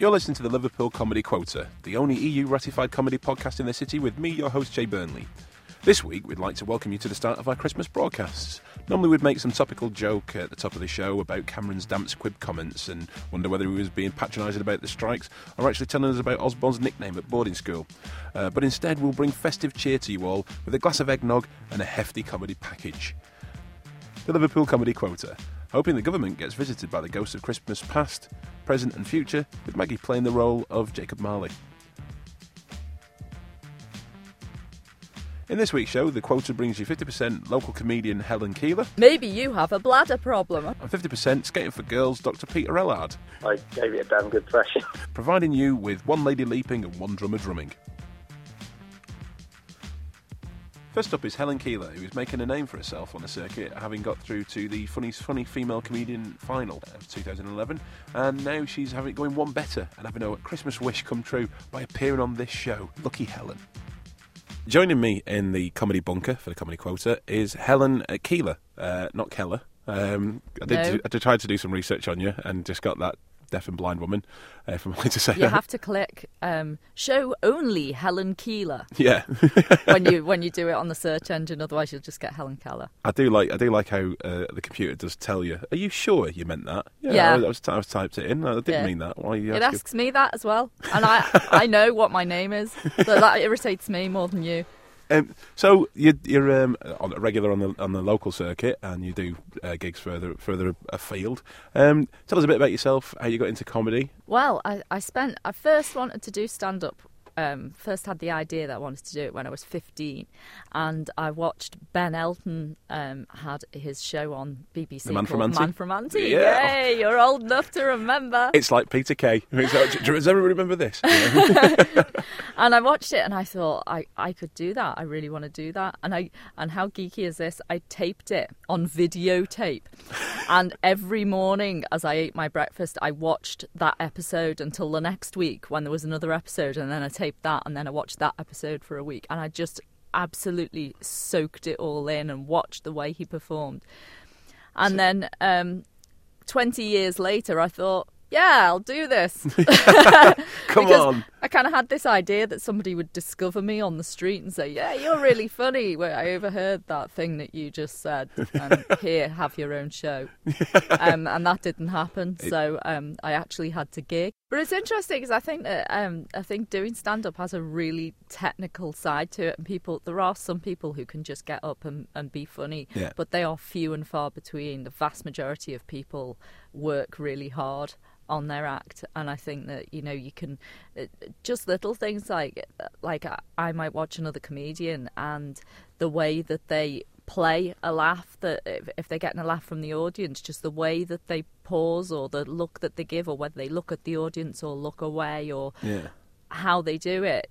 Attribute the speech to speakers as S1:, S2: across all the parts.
S1: You're listening to the Liverpool Comedy Quota, the only EU ratified comedy podcast in the city with me, your host, Jay Burnley. This week, we'd like to welcome you to the start of our Christmas broadcasts. Normally, we'd make some topical joke at the top of the show about Cameron's damp squib comments and wonder whether he was being patronising about the strikes or actually telling us about Osborne's nickname at boarding school. Uh, but instead, we'll bring festive cheer to you all with a glass of eggnog and a hefty comedy package. The Liverpool Comedy Quota, hoping the government gets visited by the ghosts of Christmas past, present, and future, with Maggie playing the role of Jacob Marley. In this week's show, the quota brings you 50% local comedian Helen Keeler
S2: Maybe you have a bladder problem.
S1: and 50% Scouting for Girls Dr. Peter Ellard,
S3: I gave it a damn good thrashing.
S1: providing you with one lady leaping and one drummer drumming. First up is Helen Keeler, who is making a name for herself on the circuit, having got through to the Funny's Funny Female Comedian final of 2011, and now she's having going one better and having a Christmas wish come true by appearing on this show. Lucky Helen. Joining me in the comedy bunker for the comedy quota is Helen uh, Keeler, uh, not Keller. Um, I did.
S2: No.
S1: I did try to do some research on you and just got that deaf and blind woman. Uh, if I'm allowed to say
S2: You
S1: that.
S2: have to click um, show only Helen Keeler
S1: yeah,
S2: when you when you do it on the search engine. Otherwise, you'll just get Helen Keller.
S1: I do like. I do like how uh, the computer does tell you. Are you sure you meant that?
S2: Yeah.
S1: I, was, I was typed it in. I didn't
S2: Yeah.
S1: mean that. Why? You
S2: It asks me that as well, and I I know what my name is. So that irritates me more than you.
S1: Um, so you're, you're um, on, a regular on the on the local circuit, and you do uh, gigs further further afield. Um, tell us a bit about yourself. How you got into comedy?
S2: Well, I, I spent. I first wanted to do stand up. Um, first had the idea that I wanted to do it when I was 15, and I watched Ben Elton um, had his show on BBC.
S1: The Man from Auntie?
S2: Man from Auntie.
S1: Yeah.
S2: Yay, you're old enough to remember.
S1: It's like Peter Kay. Does everybody remember this?
S2: And I watched it and I thought I, I could do that. I really want to do that. And I and how geeky is this? I taped it on videotape. and every morning as I ate my breakfast, I watched that episode until the next week when there was another episode and then I taped that and then I watched that episode for a week and I just absolutely soaked it all in and watched the way he performed. And then um 20 years later I thought, yeah, I'll do this.
S1: Come on.
S2: I kind of had this idea that somebody would discover me on the street and say, "Yeah, you're really funny." Where I overheard that thing that you just said, and here, have your own show. Um, and that didn't happen, so um, I actually had to gig. But it's interesting because I think that um, I think doing stand up has a really technical side to it, and people there are some people who can just get up and, and be funny,
S1: Yeah.
S2: but they are few and far between. The vast majority of people work really hard on their act and i think that you know you can uh, just little things like like I- i might watch another comedian and the way that they play a laugh that if, if they're getting a laugh from the audience just the way that they pause or the look that they give or whether they look at the audience or look away or
S1: Yeah.
S2: how they do it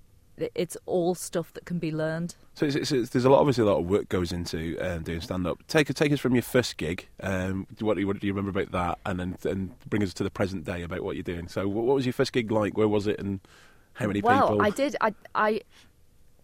S2: it's all stuff that can be learned
S1: So it's, it's, it's, there's a lot, obviously, a lot of work goes into um, doing stand up. Take take us from your first gig. Um, what, do you- what do you remember about that? And then and bring us to the present day about what you're doing. So, what, what was your first gig like? Where was it? And how many
S2: well,
S1: people?
S2: I did. I, I,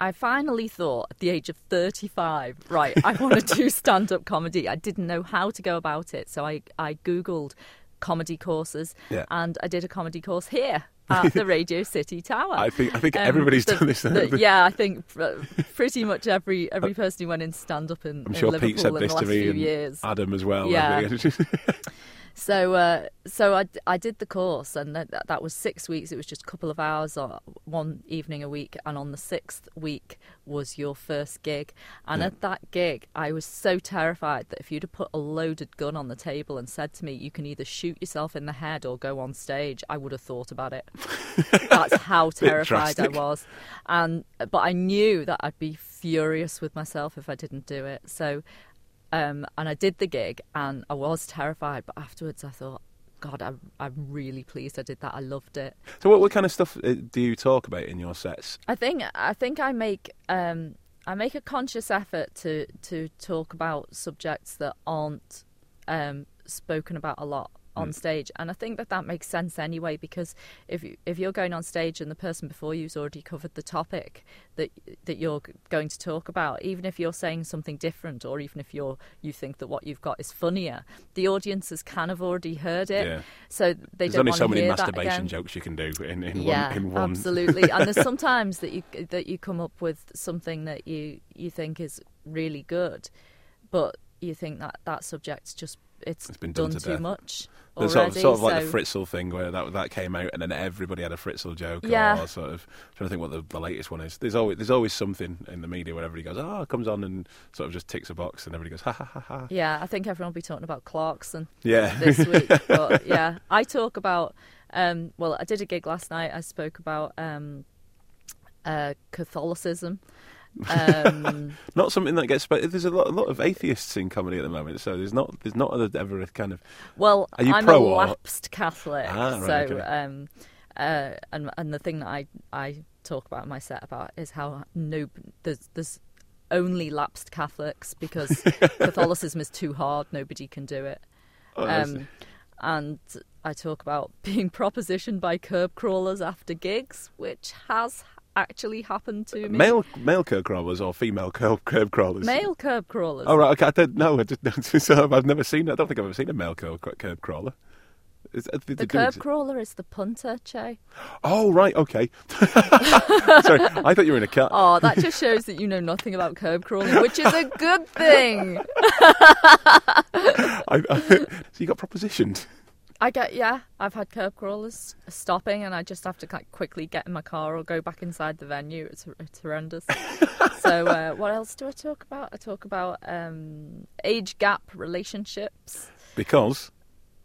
S2: I finally thought at the age of 35, right, I want to do stand up comedy. I didn't know how to go about it. So I, I Googled comedy courses
S1: Yeah.
S2: and I did a comedy course here. At the Radio City Tower.
S1: I think I think
S2: Um,
S1: everybody's
S2: the-
S1: done this.
S2: the- yeah, I think uh, pretty much every every person who went in stand up in,
S1: I'm
S2: in
S1: sure
S2: Liverpool
S1: Pete said
S2: in
S1: this
S2: the last
S1: to me
S2: few years.
S1: Adam as well.
S2: Yeah. So, uh, so I, I did the course, and that, that was six weeks. It was just a couple of hours, or one evening a week. And on the sixth week was your first gig. And
S1: Yeah.
S2: at that gig, I was so terrified that if you'd have put a loaded gun on the table and said to me, "You can either shoot yourself in the head or go on stage," I would have thought about it. That's how terrified I was. And but I knew that I'd be furious with myself if I didn't do it. So um, and I did the gig, and I was terrified. But afterwards, I thought, God, I'm, I'm really pleased I did that. I loved it.
S1: so, what, what kind of stuff uh, do you talk about in your sets?
S2: I think I think I make um, I make a conscious effort to to talk about subjects that aren't um, spoken about a lot on mm. stage, and I think that that makes sense anyway because if you, if you're going on stage and the person before you's already covered the topic that that you're going to talk about, even if you're saying something different, or even if you're you think that what you've got is funnier, the audience has kind of already heard it,
S1: Yeah.
S2: so they
S1: There's
S2: don't
S1: only
S2: want
S1: so
S2: to
S1: many
S2: hear that
S1: masturbation jokes you can do in, in
S2: yeah,
S1: one. In one.
S2: absolutely. and there's sometimes that you that you come up with something that you you think is really good, but you think that that subject's just it's,
S1: It's been done to
S2: too
S1: death.
S2: much already.
S1: sort of, sort of like the Fritzl thing where that that came out and then everybody had a Fritzl joke.
S2: Yeah.
S1: Or sort of trying to think what the, the latest one is. There's always there's always something in the media where everybody goes, oh, it comes on and sort of just ticks a box and everybody goes, ha ha ha ha.
S2: Yeah, I think everyone will be talking about Clarkson
S1: Yeah.
S2: this week. but yeah, I talk about. Um, well, I did a gig last night. I spoke about um, uh, Catholicism. Um,
S1: not something that gets. There's a lot, a lot of atheists in comedy at the moment, so there's not there's not a, ever a kind of.
S2: well,
S1: Are you
S2: I'm
S1: pro
S2: a lapsed Catholic,
S1: Ah, right,
S2: so
S1: okay.
S2: um, uh, and and the thing that I I talk about in my set about is how no there's there's only lapsed Catholics because Catholicism is too hard. Nobody can do it.
S1: Oh, I.
S2: Um, and I talk about being propositioned by curb crawlers after gigs, which has actually happened to me.
S1: male male curb crawlers or female curb, curb crawlers.
S2: Male curb crawlers.
S1: Oh right, okay. I don't know. I just so I've never seen. I don't think I've ever seen a male curb, curb crawler. Is, uh,
S2: The curb crawler is the punter, Che.
S1: Oh right, okay. Sorry, I thought you were in a car.
S2: Oh, that just shows that you know nothing about curb crawling, which is a good thing.
S1: I, I, so you got propositioned.
S2: I get, yeah, I've had curb crawlers stopping, and I just have to like, quickly get in my car or go back inside the venue. It's, it's horrendous. so, uh, what else do I talk about? I talk about um, age gap relationships.
S1: Because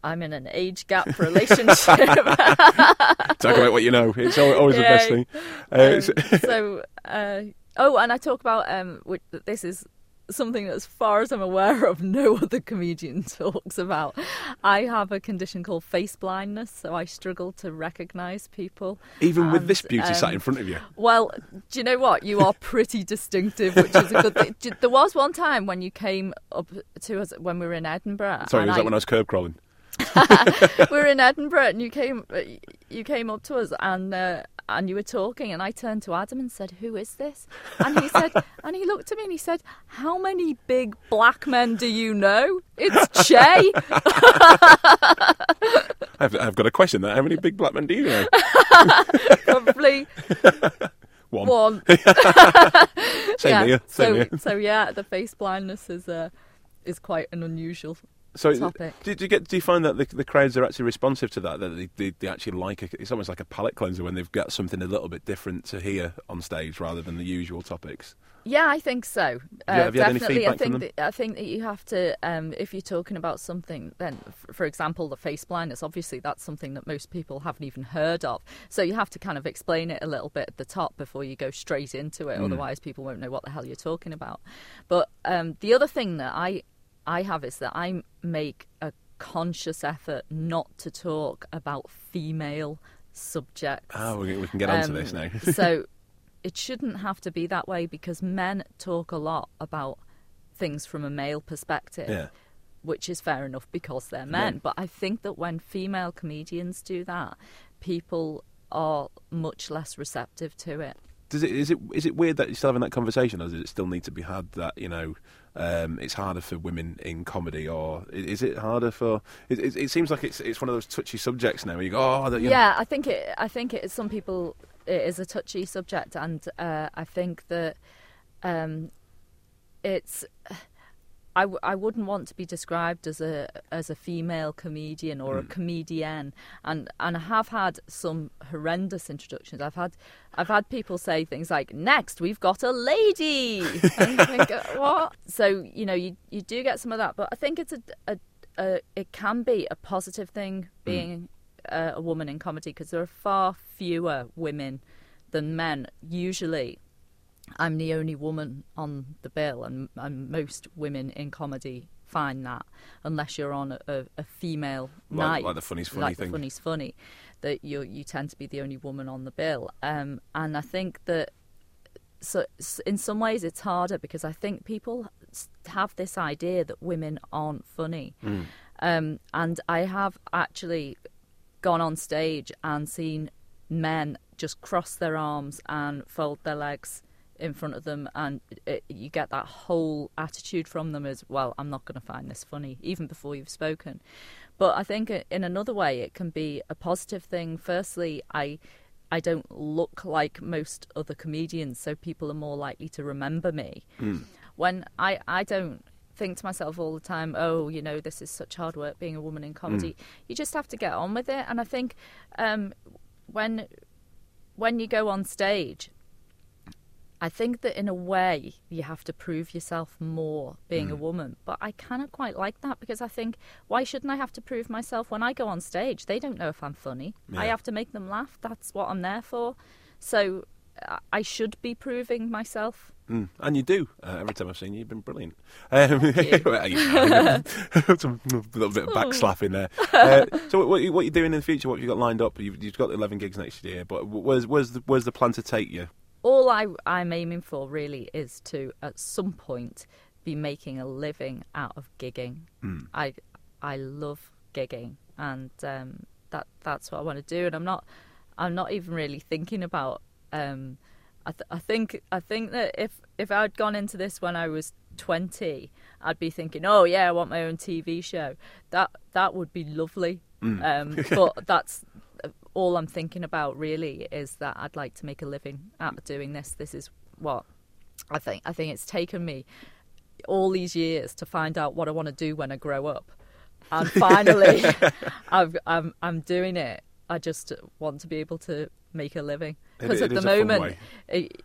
S2: I'm in an age gap relationship.
S1: talk about what you know. It's al- always the best thing. Uh,
S2: Um, so, uh, oh, and I talk about um, which, this is something that, as far as I'm aware of, no other comedian talks about. I have a condition called face blindness, so I struggle to recognise people.
S1: even with this beauty sat
S2: um,
S1: in front of you.
S2: Well, do you know what? You are pretty distinctive, which is a good thing. There was one time when you came up to us when we were in Edinburgh.
S1: Sorry, was
S2: I-
S1: that when I was curb crawling?
S2: We were in Edinburgh and you came you came up to us and uh, and you were talking and I turned to Adam and said who is this and he said and he looked at me and he said how many big black men do you know it's Che
S1: I've, I've got a question there. How many big black men do you know?
S2: probably
S1: One.
S2: one
S1: Same
S2: yeah
S1: here. Same
S2: so
S1: here.
S2: so yeah the face blindness is uh, is quite an unusual
S1: So,
S2: topic.
S1: do, do you get? Do you find that the, the crowds are actually responsive to that? That they, they, they actually like it? It's almost like a palate cleanser when they've got something a little bit different to hear on stage rather than the usual topics.
S2: Yeah, I think so. Uh,
S1: have you had any
S2: definitely, I think that, I think that you have to, um, if you're talking about something, then, f- for example, the face blindness. Obviously, that's something that most people haven't even heard of. So you have to kind of explain it a little bit at the top before you go straight into it. Otherwise, people won't know what the hell you're talking about. But um, the other thing that I I have is that I make a conscious effort not to talk about female subjects.
S1: Oh, we, we can get onto
S2: Um,
S1: this now.
S2: so it shouldn't have to be that way because men talk a lot about things from a male perspective,
S1: yeah.
S2: which is fair enough because they're men.
S1: Men.
S2: But I think that when female comedians do that, people are much less receptive to it.
S1: Does it is it is it weird that you're still having that conversation, or does it still need to be had? That you know, um, it's harder for women in comedy, or is it harder for? It, it, it seems like it's it's one of those touchy subjects now. Where you go, oh, you know-
S2: Yeah, I think it. I think it. Some people it is a touchy subject, and uh, I think that um, it's. I, w- I wouldn't want to be described as a as a female comedian or a hmm. comedian, and and I have had some horrendous introductions. I've had I've had people say things like, "Next, we've got a lady," and think, uh, what? So you know, you you do get some of that, but I think it's a, a, a it can be a positive thing hmm. being uh, a woman in comedy because there are far fewer women than men. Usually, I'm the only woman on the bill, and, and most women in comedy find that unless you're on a, a, female
S1: Like-
S2: night,
S1: like the funny's funny
S2: like
S1: thing.
S2: the funny's funny, that you you tend to be the only woman on the bill. Um, and I think that so in some ways it's harder because I think people have this idea that women aren't funny.
S1: Mm.
S2: Um, and I have actually gone on stage and seen men just cross their arms and fold their legs in front of them, and it, you get that whole attitude from them as well. I'm not going to find this funny, even before you've spoken. But I think in another way, it can be a positive thing. Firstly, I I don't look like most other comedians, so people are more likely to remember me.
S1: Mm.
S2: When I, I don't think to myself all the time, oh, you know, this is such hard work being a woman in comedy. Mm. You just have to get on with it. And I think um, when when you go on stage, I think that in a way you have to prove yourself more being mm. a woman, but I kind of quite like that because I think why shouldn't I have to prove myself when I go on stage? They don't know if I'm funny. Yeah. I have to make them laugh. That's what I'm there for. So I should be proving myself.
S1: Mm. And you do. Uh, every time I've seen you, you've been brilliant. Um, a little bit of backslapping there. Uh, so, what, what are you doing in the future? What have you got lined up? You've, you've got 11 gigs next year, but where's, where's, the, where's the plan to take you?
S2: All I, I'm aiming for really is to, at some point, be making a living out of gigging.
S1: Mm.
S2: I I love gigging, and um, that that's what I want to do. And I'm not I'm not even really thinking about. Um, I, th- I think I think that if if I'd gone into this when I was 20, I'd be thinking, oh yeah, I want my own TV show. That that would be lovely.
S1: Mm.
S2: Um, but that's all I'm thinking about really is that I'd like to make a living out of doing this. This is what I think. I think it's taken me all these years to find out what I want to do when I grow up, and finally, i am I'm doing it. I just want to be able to make a living because at the moment, it,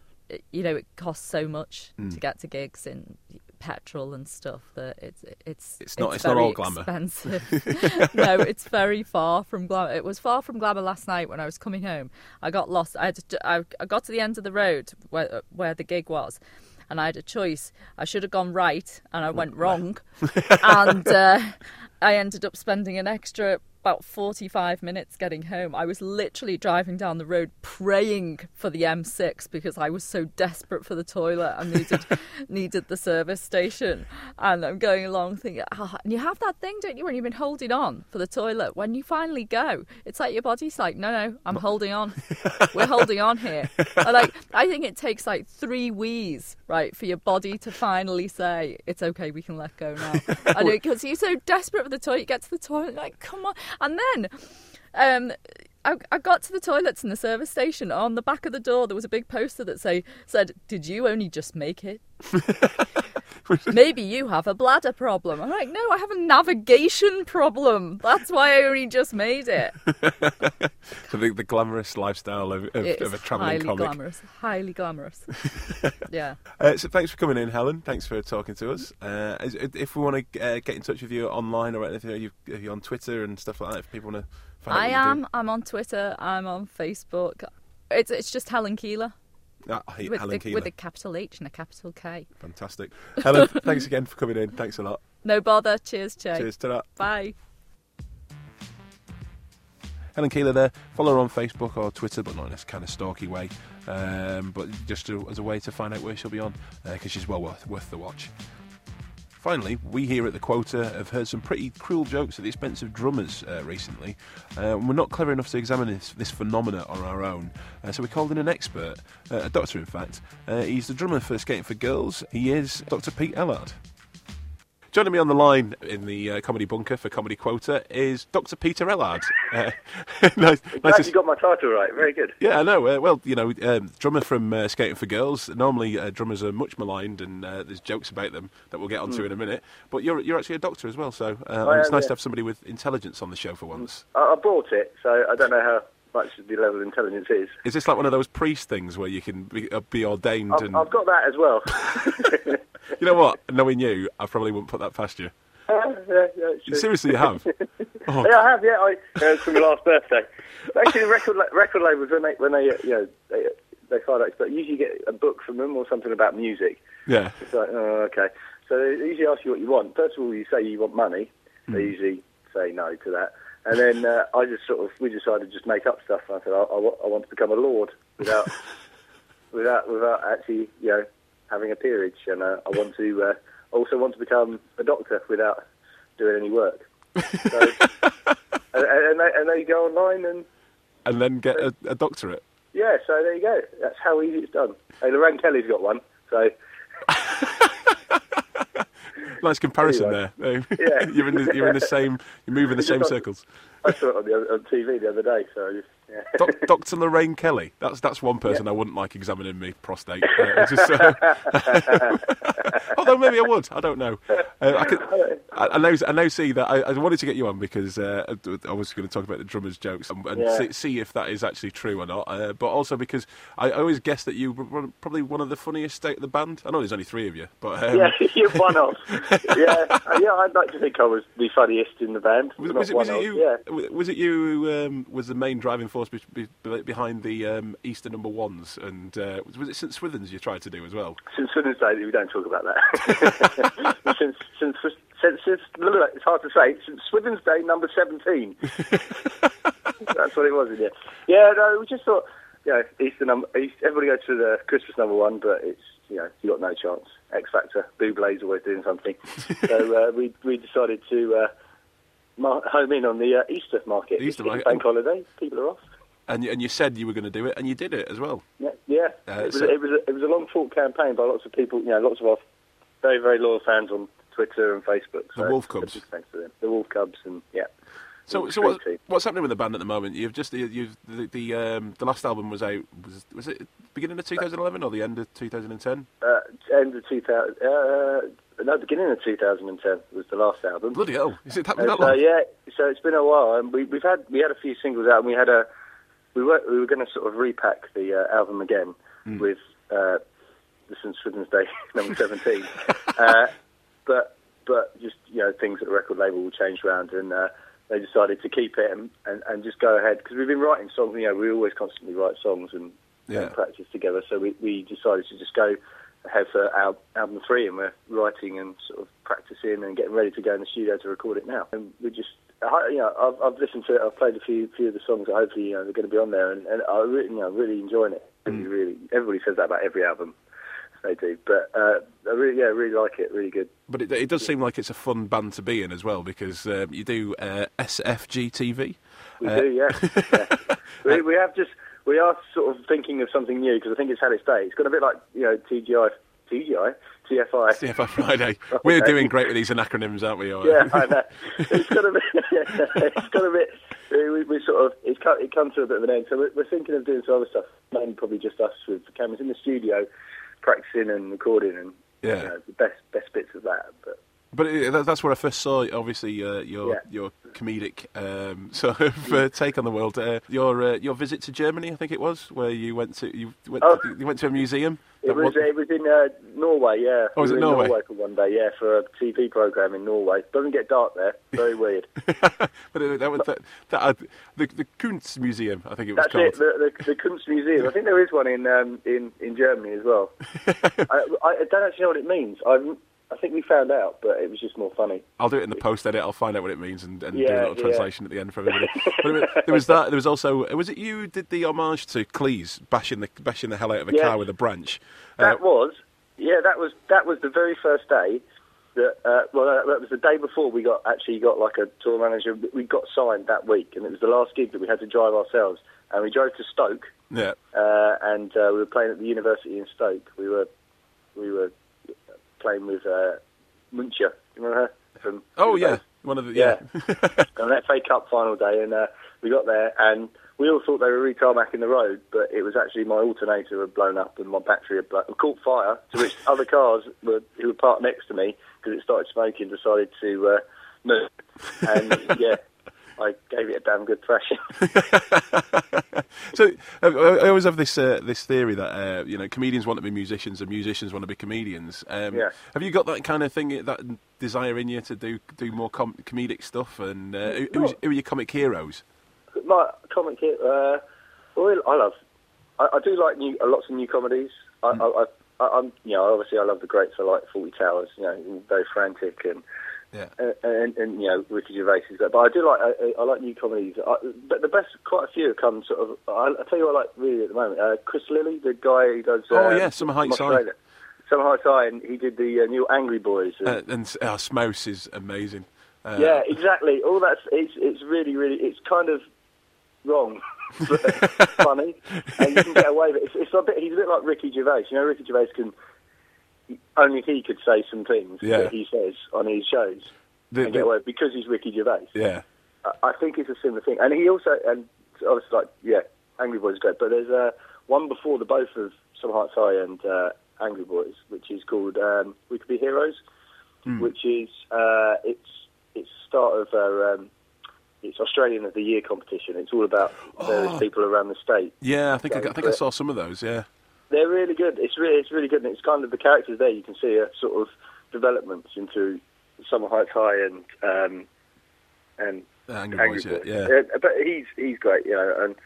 S2: you know, it costs so much mm. to get to gigs in petrol and stuff that it's it's
S1: it's not it's, it's not all glamour.
S2: Expensive. no, it's very far from glamour. It was far from glamour last night when I was coming home. I got lost. I, to, I, I got to the end of the road where where the gig was, and I had a choice. I should have gone right, and I went wrong, and uh, I ended up spending an extra about 45 minutes getting home. I was literally driving down the road praying for the M6 because I was so desperate for the toilet and needed needed the service station. And I'm going along thinking, oh, and you have that thing, don't you, when you've been holding on for the toilet? When you finally go, it's like your body's like, no, no, I'm holding on. We're holding on here. And like, I think it takes like three wheeze, right, for your body to finally say, it's okay, we can let go now. And because you're so desperate for the toilet, you get to the toilet, like, come on. And then um, I, I, got to the toilets in the service station. On the back of the door, there was a big poster that say said, "Did you only just make it?" Maybe you have a bladder problem. I'm like, no, I have a navigation problem. That's why I only just made it.
S1: so the, the glamorous lifestyle of, of, of a travelling
S2: highly
S1: comic.
S2: glamorous, highly glamorous. yeah.
S1: Uh, so thanks for coming in, Helen. Thanks for talking to us. Uh, if we want to uh, get in touch with you online or anything, are you, are you on Twitter and stuff like that? If people want to find
S2: I am. I'm on Twitter. I'm on Facebook. It's it's just Helen Keeler.
S1: Ah,
S2: with,
S1: Helen
S2: the, with a capital H and a capital K.
S1: Fantastic. Helen, thanks again for coming in. Thanks a lot.
S2: No bother. Cheers, Che.
S1: Cheers to that.
S2: Bye.
S1: Helen Keeler there. Follow her on Facebook or Twitter, but not in this kind of stalky way. Um, but just to, as a way to find out where she'll be on, because uh, she's well worth, worth the watch. Finally, we here at the Quota have heard some pretty cruel jokes at the expense of drummers uh, recently. Uh, we're not clever enough to examine this, this phenomena on our own, uh, so we called in an expert, uh, a doctor in fact. Uh, he's the drummer for Scouting for Girls. He is Dr. Pete Ellard. Joining me on the line in the uh, comedy bunker for Comedy Quota is Dr. Peter Ellard. Uh,
S3: nice, nice to... you got my title right. Very good.
S1: Yeah, I know. Uh, well, you know, um, drummer from uh, Scouting for Girls. Normally, uh, drummers are much maligned, and uh, there's jokes about them that we'll get onto mm. in a minute. But you're you're actually a doctor as well, so it's nice yeah. to have somebody with intelligence on the show for once.
S3: I, I bought it, so I don't know how much the level of intelligence is.
S1: Is this like one of those priest things where you can be, uh, be ordained?
S3: I've,
S1: and...
S3: I've got that as well.
S1: you know what? Knowing you, I probably wouldn't put that past you.
S3: Uh, yeah, yeah,
S1: Seriously, you have?
S3: Oh. Yeah, I have. Yeah, I, uh, for my last birthday. Actually, record record labels when they when they uh, you know they they find out, but usually get a book from them or something about music.
S1: Yeah.
S3: It's like, oh, okay. So they usually ask you what you want. First of all, you say you want money. They hmm. usually say no to that. And then uh, I just sort of we decided to just make up stuff. I said I, I, I want to become a lord without without without actually you know having a peerage, and uh, I want to uh, also want to become a doctor without doing any work. So, and, and, they, and they go online and
S1: And then get a, a doctorate.
S3: yeah, so there you go. That's how easy it's done. Hey, Lorraine Kelly's got one, so
S1: Nice comparison
S3: Anyway.
S1: there.
S3: Yeah.
S1: you're in the you're in the same you're moving the same circles.
S3: I saw it on, the, on TV the other day. So I just, yeah.
S1: Doc, Dr. Lorraine Kelly. That's that's one person I wouldn't like examining me prostate. Uh, just, uh, although maybe I would. I don't know. Uh, I, could, I, I know. I now see that I, I wanted to get you on because uh, I was going to talk about the drummer's jokes and, and
S3: Yeah.
S1: see, see if that is actually true or not. Uh, but also because I, always guess that you were probably one of the funniest state of the band. I know there's only three of you, but um,
S3: yeah, you're one off. yeah, uh, yeah. I'd like to think I was the funniest in the band.
S1: Was, was it, was it you?
S3: Yeah.
S1: Was it you who um, was the main driving force be, be, behind the um, Easter number ones? And uh, was, it St Swithins you tried to do as well?
S3: Since Women's Day, we don't talk about that. since, since, since, since, it's hard to say. Since Swithin's Day, number 17. That's what it was, isn't it? Yeah, no, we just thought, you know, Easter number, East, everybody goes to the Christmas number one, but it's, you know, you got no chance. X Factor, Bublé's always doing something. so uh, we we decided to uh, mar- home in on the uh, Easter market.
S1: Easter
S3: It's
S1: market.
S3: Bank holiday, people are off.
S1: And you, and you said you were going to do it, and you did it as well.
S3: Yeah, yeah.
S1: Uh,
S3: it was
S1: so-
S3: it was a, it was a long fought campaign by lots of people. You know, lots of our very very loyal fans on Twitter and Facebook.
S1: The Wolf Cubs.
S3: big Thanks to them. The Wolf Cubs and yeah.
S1: So, so
S3: street
S1: what,
S3: team.
S1: what's happening with the band at the moment? You've just you- you've the the, um, the last album was out was was it beginning of 2011 or the end of 2010?
S3: Uh, end of 2000. Uh, no, beginning of 2010 was the last album.
S1: Bloody hell! Is it that,
S3: And
S1: that
S3: so
S1: long?
S3: yeah, so it's been a while, and we, we've had we had a few singles out, and we had a we were we were going to sort of repack the uh, album again
S1: Hmm.
S3: with uh, the St Swithin's Day number seventeen, uh, but but just you know things at the record label will change around, and uh, they decided to keep it and, and, and just go ahead because we've been writing songs. You know, we always constantly write songs and,
S1: Yeah.
S3: and practice together, so we, we decided to just go ahead for al- album three, and we're writing and sort of practicing and getting ready to go in the studio to record it now. And we just, I- you know, I've, I've listened to it. I've played a few few of the songs that hopefully you know they're going to be on there, and, and I really, you know, really enjoying it. Mm. Really, really, everybody says that about every album. They do, but uh, I really, yeah, really like it. Really good.
S1: But it, it does seem like it's a fun band to be in as well because um, you do uh, SFG TV.
S3: We
S1: Uh,
S3: do, yeah. yeah. We, we have just, we are sort of thinking of something new because I think it's had its day. It's got a bit like, you know, TGI, TGI, TFI.
S1: TFI Friday. We're doing great with these acronyms, aren't we? Or-
S3: Yeah, I know. It's got a bit. it's got a bit. We, we sort of it's come, it comes to a bit of an end. So we're, we're thinking of doing some other stuff. Mainly probably just us with the cameras in the studio, practicing and recording, and
S1: Yeah.
S3: you know, the best best bits of that. But
S1: But it, that- that's where I first saw, obviously, uh, your
S3: Yeah.
S1: your comedic um, sort of uh, take on the world. Uh, your uh, your visit to Germany, I think it was, where you went to you went,
S3: Oh.
S1: you went to a museum.
S3: it was
S1: wa-
S3: it was in uh, Norway, yeah.
S1: Oh, was
S3: we
S1: it
S3: in
S1: Norway?
S3: for one day, yeah, for a TV program in Norway. Doesn't get dark there. Very weird.
S1: but that was that, that uh, the the Kunst Museum, I think it was
S3: That's
S1: called.
S3: it. The, the, the Kunst Museum. I think there is one in um, in in Germany as well. I, I don't actually know what it means. I I think we found out, but it was just more funny.
S1: I'll do it in the post edit. I'll find out what it means and, and do a little
S3: yeah.
S1: translation at the end for everybody. but there was that. There was also was it you did the homage to Cleese bashing the bashing the hell out of a
S3: Yeah.
S1: car with a branch?
S3: That
S1: Uh,
S3: was, yeah, that was that was the very first day. That uh, well, uh, that was the day before we got actually got like a tour manager. We got signed that week, and it was the last gig that we had to drive ourselves. And we drove to Stoke,
S1: yeah.
S3: uh, and uh, we were playing at the university in Stoke. We were we were playing with uh, Muncher. You remember her from?
S1: Oh yeah, one of the yeah.
S3: on that FA Cup final day, and uh, we got there, and we all thought they were retarmacking the road, but it was actually my alternator had blown up and my battery had blown, caught fire. To which other cars were, who were parked next to me because it started smoking decided to uh, move, and yeah. I gave it a damn good thrashing.
S1: So I, I always have this uh, this theory that uh, you know comedians want to be musicians and musicians want to be comedians. Um,
S3: Yeah.
S1: Have you got that kind of thing, that desire in you to do do more com- comedic stuff? And uh, who, who are your comic heroes?
S3: my comic hit. Uh, well, I love. I, I do like new, uh, lots of new comedies. I, I, I, I, I'm, you know, obviously I love the greats. I like Fawlty Towers. You know, very frantic and
S1: Yeah.
S3: and, and, and you know Ricky Gervais is great. But I do like I, I like new comedies. I, but the best, quite a few have come sort of. I, I tell you what I like really at the moment. Uh, Chris Lilley, the guy who does.
S1: Oh,
S3: um,
S1: yeah, Summer Heights High.
S3: Summer Heights High, and he did the uh, new Angry Boys. And,
S1: Uh, and uh, Smouse is amazing. Uh,
S3: yeah, exactly. All that's it's it's really really it's kind of wrong, but funny, and you can get away with it. It's, it's a bit. He's a bit like Ricky Gervais. You know, Ricky Gervais can only he could say some things
S1: Yeah.
S3: that he says on his shows
S1: the-
S3: and
S1: the-
S3: away because he's Ricky Gervais.
S1: yeah.
S3: I- I think it's a similar thing. And he also, and obviously, like, yeah, Angry Boys is great, but there's uh, one before the both of Summer Heights High and uh, Angry Boys, which is called um, We Could Be Heroes, which is, uh, it's it's the start of uh, um, it's Australian of the Year competition. It's all about various
S1: Oh.
S3: people around the state.
S1: Yeah, I think I, I think I saw some of those. Yeah,
S3: They're really good. It's really it's really good, and it's kind of the characters there. You can see a sort of developments into Summer Heights High and um, and
S1: Angry,
S3: Angry
S1: Boys. Yeah,
S3: Boys.
S1: yeah.
S3: Uh, but he's he's great, you know, and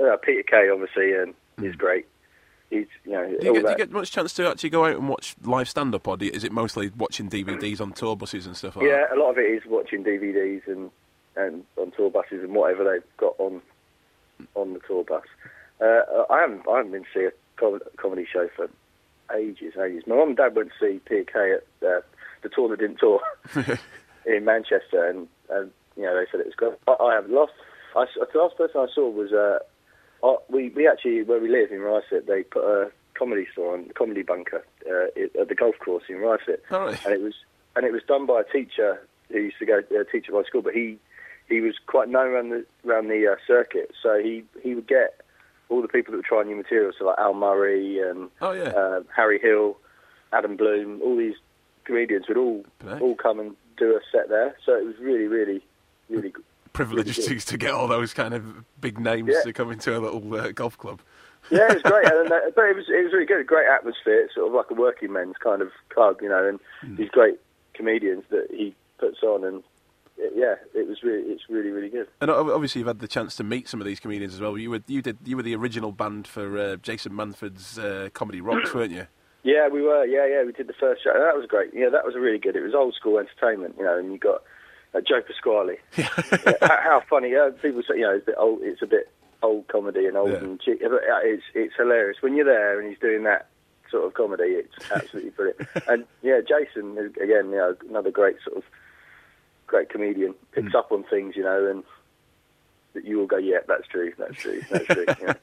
S3: uh, Peter Kay obviously and is great. He's you know.
S1: Do you, get, do you get much chance to actually go out and watch live stand up, or you, is it mostly watching DVDs on tour buses and stuff like
S3: yeah, a lot of it is watching DVDs and and on tour buses and whatever they've got on on the tour bus. Uh, I haven't I haven't been to see a com- comedy show for ages, ages. My mum and dad went to see Peter Kay at uh, the tour that didn't tour in Manchester, and, and you know they said it was great. I, I have lost. I, the last person I saw was uh, uh, we we actually where we live in Ryset. They put a comedy store on, the comedy bunker uh, it- at the golf course in Ryset,
S1: All right.
S3: and it was and it was done by a teacher who used to go uh, teach at my school, but he he was quite known around the around the uh, circuit, so he he would get all the people that were trying new material, so like Al Murray and
S1: Oh, yeah.
S3: uh, Harry Hill, Adam Bloom, all these comedians would all all come and do a set there. So it was really, really, really good.
S1: Privileged
S3: really
S1: to, to get all those kind of big names
S3: Yeah.
S1: to come into a little uh, golf club.
S3: Yeah, it was great, and, uh, but it was it was really good. Great atmosphere, It's sort of like a working men's kind of club, you know, and
S1: Hmm.
S3: these great comedians that he puts on, and yeah, it was really it's really really good.
S1: And obviously, you've had the chance to meet some of these comedians as well. You were you did you were the original band for uh, Jason Manford's uh, Comedy Rocks, weren't you?
S3: Yeah, we were. Yeah, yeah, we did the first show. and That was great. Yeah, that was really good. It was old school entertainment, you know, and you got uh, Joe Pasquale. Yeah, how, how funny! Uh, people say, you know, it's a bit old. It's a bit old comedy and old
S1: Yeah.
S3: and cheap. But uh, it's it's hilarious when you're there and he's doing that sort of comedy. It's absolutely brilliant. And yeah, Jason again, you know, another great sort of great comedian. Picks up on things, you know, and that you will go, yeah, that's true, that's true, that's true. Yeah.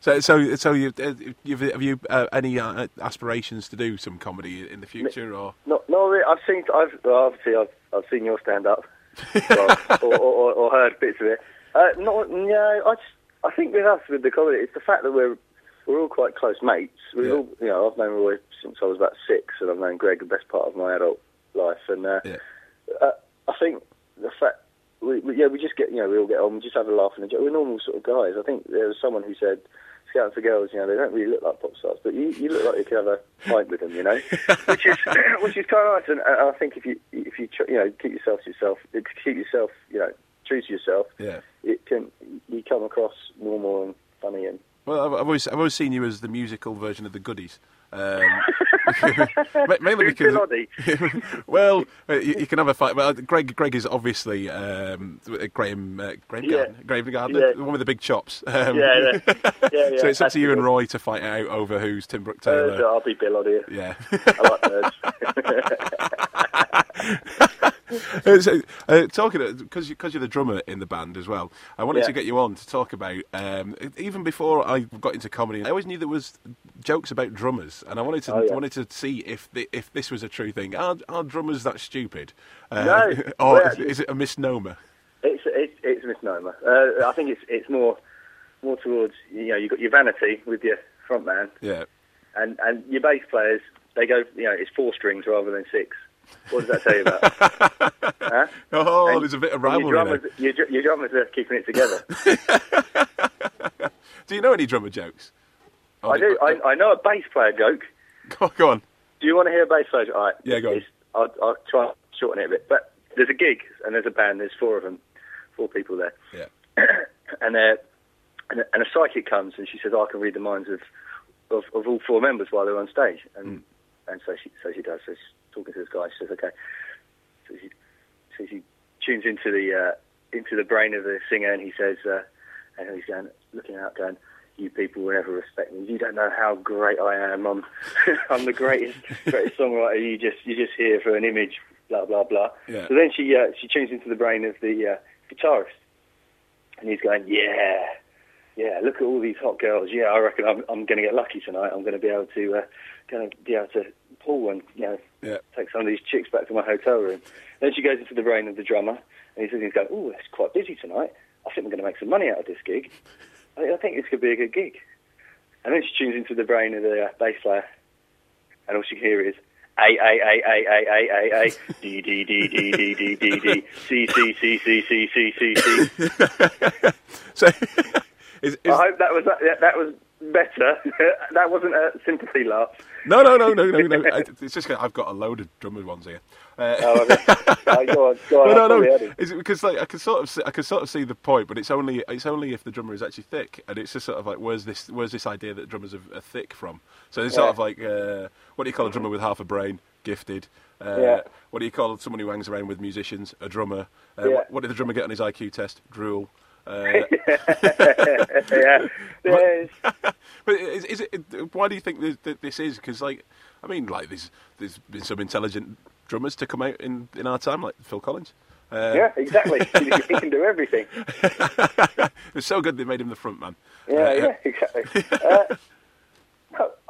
S1: So so so you uh, you've, have you uh, any uh, aspirations to do some comedy in the future or?
S3: Not, not really. I've seen. I've well, obviously I've I've seen your stand up, well, or, or, or heard bits of it. Uh, not. No, I just, I think with us with the comedy, it's the fact that we're we're all quite close mates. We've
S1: Yeah.
S3: all, you know, I've known Roy since I was about six, and I've known Greg the best part of my adult life. And uh,
S1: Yeah.
S3: uh, I think the fact. We, we, yeah, we just get, you know, we all get on, we just have a laugh and a joke. We're normal sort of guys. I think there was someone who said, Scouts for girls, you know, they don't really look like pop stars, but you, you look like you could have a fight with them, you know, which is which is kind of nice. And uh, I think if you if you tr- you know keep yourself to yourself, keep yourself, you know, true to yourself,
S1: Yeah.
S3: it can you come across normal and funny and
S1: Well, I've, I've always I've always seen you as the musical version of the Goodies. Um, mainly because well, uh, you, you can have a fight. Well, Greg Greg is obviously um, Graham uh, Graham
S3: Yeah.
S1: Gardner, Graham Gardner,
S3: Yeah.
S1: the one with the big chops. Um,
S3: yeah, yeah, yeah, yeah.
S1: so it's up to you and Roy to fight out over who's Tim Brooke
S3: good. Uh,
S1: Taylor.
S3: I'll be Bill Oddie.
S1: yeah.
S3: I like nerds.
S1: Uh, so, uh, talking because you, cause you're the drummer in the band as well. I wanted
S3: Yeah.
S1: to get you on to talk about um, even before I got into comedy. I always knew there was jokes about drummers, and I wanted to
S3: Oh, yeah.
S1: wanted to see if the, if this was a true thing. Are, are drummers that stupid? Uh,
S3: No.
S1: or is, is it a misnomer?
S3: It's it's it's a misnomer. Uh, I think it's it's more more towards you know you've got your vanity with your front man
S1: Yeah.
S3: and and your bass players they go you know it's four strings rather than six. What does that tell you about? huh?
S1: Oh,
S3: And-
S1: there's a bit of
S3: and your
S1: rivalry
S3: drummers, your, your drummers are keeping it together.
S1: Do you know any drummer jokes? Oh,
S3: I do. I, I know a bass player joke.
S1: Go, go on.
S3: Do you want to hear a bass player? joke? All right.
S1: Yeah, go on.
S3: I'll, I'll try and shorten it a bit. But there's a gig and there's a band. There's four of them, four people there.
S1: Yeah.
S3: and and, a, and a psychic comes and she says, oh, "I can read the minds of, of, of all four members while they're on stage." And hmm. and so she so she does. So she's talking to this guy. She says, "Okay." So she so she tunes into the uh, into the brain of the singer, and he says, uh, and he's going looking out, going. You people will never respect me. You don't know how great I am. I'm, I'm the greatest, greatest songwriter. You just, you're just here for an image blah blah blah.
S1: Yeah.
S3: So then she uh, she tunes into the brain of the uh, guitarist, and he's going, yeah, yeah, look at all these hot girls. Yeah, I reckon I'm I'm going to get lucky tonight. I'm going to be able to uh, going to be able to pull and you know
S1: Yeah.
S3: take some of these chicks back to my hotel room. Then she goes into the brain of the drummer, and he says he's going, oh, it's quite busy tonight. I think we're going to make some money out of this gig. I, I think this could be a good gig. And then she tunes into the brain of the uh, bass player, and all she can hear is A A A A A A A A D D D D D D D D C C C C C C C C.
S1: So, is, is,
S3: I hope that was that, that was better. that wasn't a sympathy laugh.
S1: no, no, no, no, no, no. It's just I've got a load of drummer ones here. Uh,
S3: Oh, okay. oh, go on, go on.
S1: No, no.
S3: it.
S1: Is it because like I can sort of see, I can sort of see the point, but it's only it's only if the drummer is actually thick, and it's just sort of like where's this where's this idea that drummers are, are thick from? So it's sort of like uh, what do you call a drummer with half a brain, gifted? Uh,
S3: Yeah.
S1: What do you call someone who hangs around with musicians? A drummer. Uh,
S3: Yeah.
S1: what, what did the drummer get on his IQ test? Drool. Uh,
S3: yeah. Yes.
S1: but is, is it? Why do you think this, that this is? Because like, I mean, like there's there's been some intelligent drummers to come out in, in our time, like Phil Collins. Uh,
S3: Yeah, exactly. he can do everything.
S1: it was so good they made him the front man.
S3: Yeah,
S1: Uh,
S3: yeah, exactly. Uh,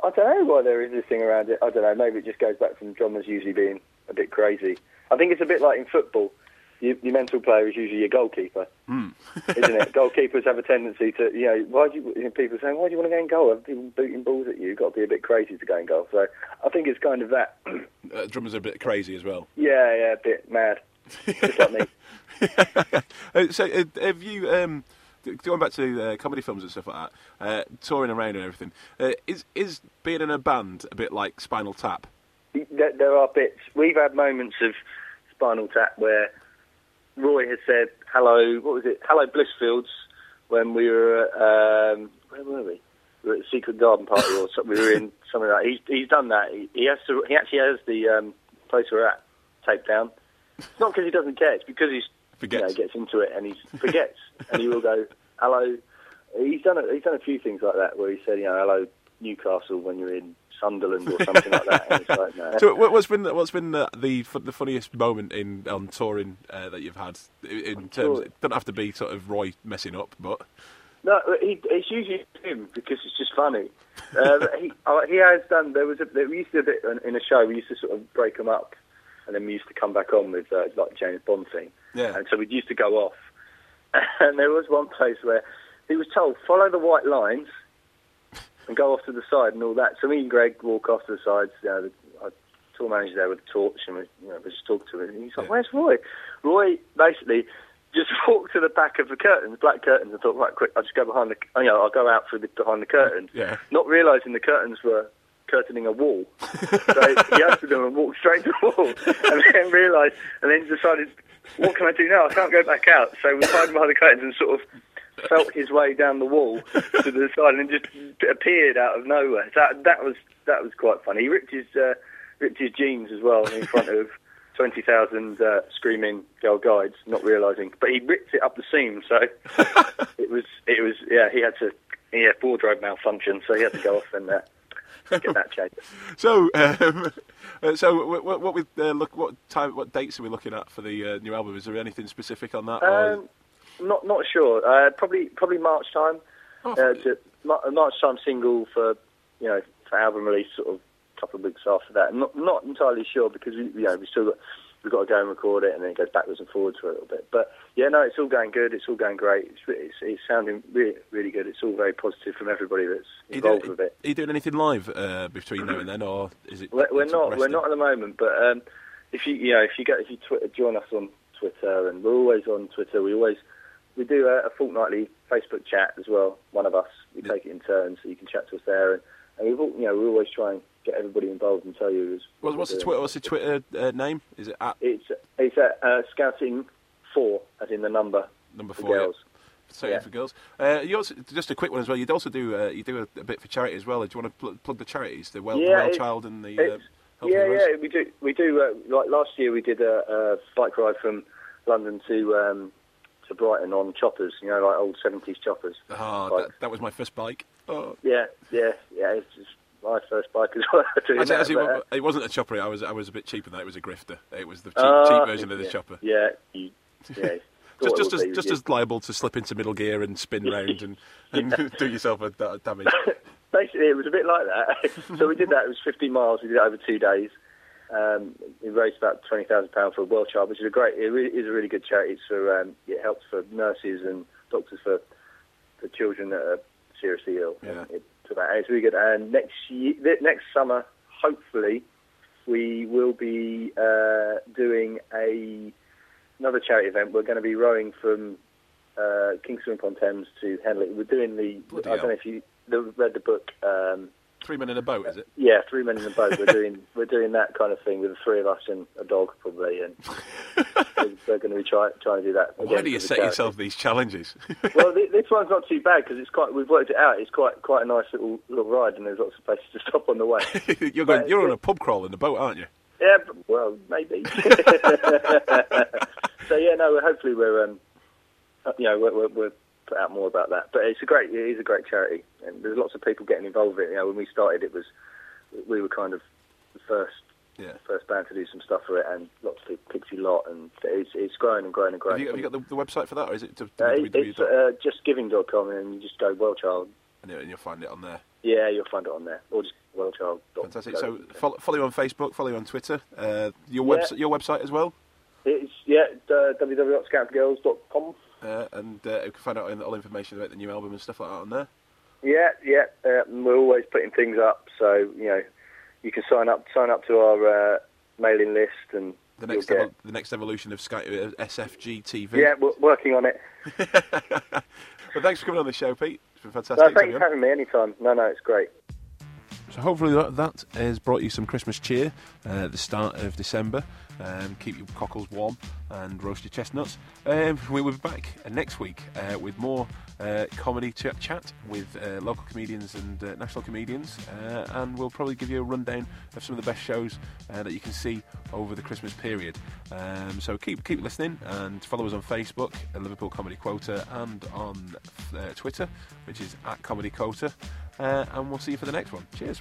S3: I don't know why there is this thing around it. I don't know. Maybe it just goes back from drummers usually being a bit crazy. I think it's a bit like in football. Your, your mental player is usually your goalkeeper,
S1: Hmm.
S3: Isn't it? Goalkeepers have a tendency to, you know, why do you, you know, people are saying, why do you want to go in goal? Have people booting balls at you? You've got to be a bit crazy to go in goal. So I think it's kind of that.
S1: Uh, drummers are a bit crazy as well.
S3: yeah, yeah, a bit mad. Just like me.
S1: Uh, so, uh, have you um, going back to uh, comedy films and stuff like that, uh, touring around and everything? Uh, is is being in a band a bit like Spinal Tap?
S3: there, there are bits. We've had moments of Spinal Tap where Roy has said hello. What was it? Hello Blissfields when we were at, um, where were we? We were at the Secret Garden Party or something. We were in something like that. He's, he's done that. He, he has to. He actually has the um, place we're at taped down. It's not because he doesn't care. It's because he's you know,
S1: Forgets.
S3: gets into it and he forgets, and he will go hello. He's done a, he's done a few things like that where he said you know hello Newcastle when you're in Sunderland or something like that. Like, no,
S1: So, what- what's been what's been the the, the funniest moment in on touring uh, that you've had in, in terms? It doesn't have to be sort of Roy messing up, but
S3: No, he, it's usually him because it's just funny. Uh, he, uh, he has done. There was a. There, we used to do a bit in, a show. We used to sort of break them up, and then we used to come back on with uh, like James Bond theme.
S1: Yeah.
S3: And so we used to go off, and there was one place where he was told follow the white lines and go off to the side and all that. So me and Greg walk off to the sides. You know, the tour manager there with a torch, and we, you know, we just talked to him. And he's like,
S1: Yeah.
S3: "Where's Roy?" Roy basically just walked to the back of the curtains, black curtains, and thought, "Right, quick, I'll just go behind the, you know, I'll go out through the, behind the curtain."
S1: Yeah.
S3: Not realising the curtains were curtaining a wall, so he opened them and walked straight to the wall, and then realised, and then decided, "What can I do now? I can't go back out." So we hid behind the curtains and sort of felt his way down the wall to the side and just appeared out of nowhere. That that was that was quite funny. He ripped his uh, ripped his jeans as well in front of twenty thousand uh, screaming girl guides, not realising. But he ripped it up the seam, so it was it was yeah. He had to he had wardrobe malfunction, so he had to go off and uh, get that changed.
S1: so um, uh, so what, what, uh, look what time what dates are we looking at for the uh, new album? Is there anything specific on that?
S3: Um, not not sure. Uh, probably probably March time.
S1: Oh,
S3: uh, to, a March time single for you know for album release sort of a couple of weeks after that. Not not entirely sure because we you know we still got we've got to go and record it and then it goes backwards and forwards for a little bit. But yeah, no, it's all going good. It's all going great. It's it's, it's sounding really really good. It's all very positive from everybody that's involved
S1: doing,
S3: with it.
S1: are you doing anything live uh, between now and then, or is it?
S3: We're, we're
S1: it's
S3: not. We're not at the moment, but um, if you you know if you get if you twi- join us on Twitter, and we're always on Twitter. We always we do a, a fortnightly Facebook chat as well. One of us we
S1: Yeah.
S3: take it in turns, so you can chat to us there, and, and we've all, you know we always try and get everybody involved and tell you. As,
S1: What's, the Twitter? What's the Twitter uh, name? Is it at
S3: It's it's at uh, scouting four, as in the number
S1: number
S3: for
S1: four? yeah.
S3: girls. Yeah.
S1: for girls. Uh, you also just a quick one as well. You'd also do uh, you do a, a bit for charity as well. Do you want to pl- plug the charities, the Well,
S3: Yeah,
S1: well Child and the uh,
S3: yeah, yeah, we do. We do. Uh, like last year, we did a, a bike ride from London to um, to Brighton on choppers. You know, like old seventies choppers. Bike.
S1: that, that was my first bike. Oh,
S3: Yeah, yeah, yeah. It's just my first bike as well.
S1: Actually, actually,
S3: but, uh,
S1: it wasn't a chopper. I was I was a bit cheaper than that. It was a grifter. It was the cheap,
S3: uh,
S1: cheap version of the
S3: yeah,
S1: chopper.
S3: Yeah, you, yeah.
S1: Just, just as just as liable to slip into middle gear and spin round and, and do yourself a da- damage.
S3: Basically, it was a bit like that. so we did that. It was 50 miles. We did it over two days. Um, we raised about twenty thousand pounds for a Well Child, which is a great. It really, is a really good charity. It's for um, it helps for nurses and doctors for for children that are seriously ill.
S1: Yeah.
S3: It, that it's really good. And next year, next summer, hopefully, we will be uh, doing a another charity event. We're going to be rowing from uh, Kingston upon Thames to Henley. We're doing the.
S1: Bloody
S3: I don't know if you the, read the book. Um,
S1: Three men in a boat, is it?
S3: yeah, three men in a boat. We're doing we're doing that kind of thing with the three of us and a dog probably, and we're- going to be try, trying to do that.
S1: Why do you set yourself these challenges?
S3: well, thi- this one's not too bad because it's quite. We've worked it out. It's quite quite a nice little little ride, and there's lots of places to stop on the way.
S1: you're going, you're on a pub crawl in the boat, aren't you?
S3: Yeah, well, maybe. so yeah, no. Hopefully, we're um, uh, you know, we're, we're, we're put out more about that. But it's a great, it is a great charity, and there's lots of people getting involved with it. You know, when we started, it was we were kind of the first
S1: Yeah.
S3: first band to do some stuff for it, and lots of people, Pixie Lott, and it's it's growing and growing and growing.
S1: Have you, have you got the, the website for that, or is it
S3: uh,
S1: www?
S3: it's uh, justgiving.com, and you just go Well Child.
S1: and you'll find it on there.
S3: Yeah, you'll find it on there, or just wellchild.
S1: Fantastic. So follow, follow you on Facebook, follow you on Twitter. Uh, your
S3: Yeah.
S1: website, your website as well,
S3: it's yeah, uh, www.scoutgirls.com.
S1: uh, and uh, you can find out all information about the new album and stuff like that on there.
S3: Yeah, yeah. Uh, we're always putting things up, so you know, you can sign up sign up to our uh, mailing list, and
S1: The next,
S3: get-
S1: evol- the next evolution of Sky, uh, SFG TV.
S3: yeah, we're working on it.
S1: But thanks for coming on the show, Pete. It's been fantastic.
S3: No, thanks for having me anytime. No, no, it's great.
S1: So hopefully that, that has brought you some Christmas cheer uh, at the start of December. Um, keep your cockles warm and roast your chestnuts. Um, we will be back next week uh, with more uh, comedy ch- chat with uh, local comedians and uh, national comedians, uh, and we'll probably give you a rundown of some of the best shows uh, that you can see over the Christmas period. Um, so keep keep listening and follow us on Facebook, Liverpool Comedy Quota, and on Twitter, which is at Comedy Quota. And we'll see you for the next one. Cheers.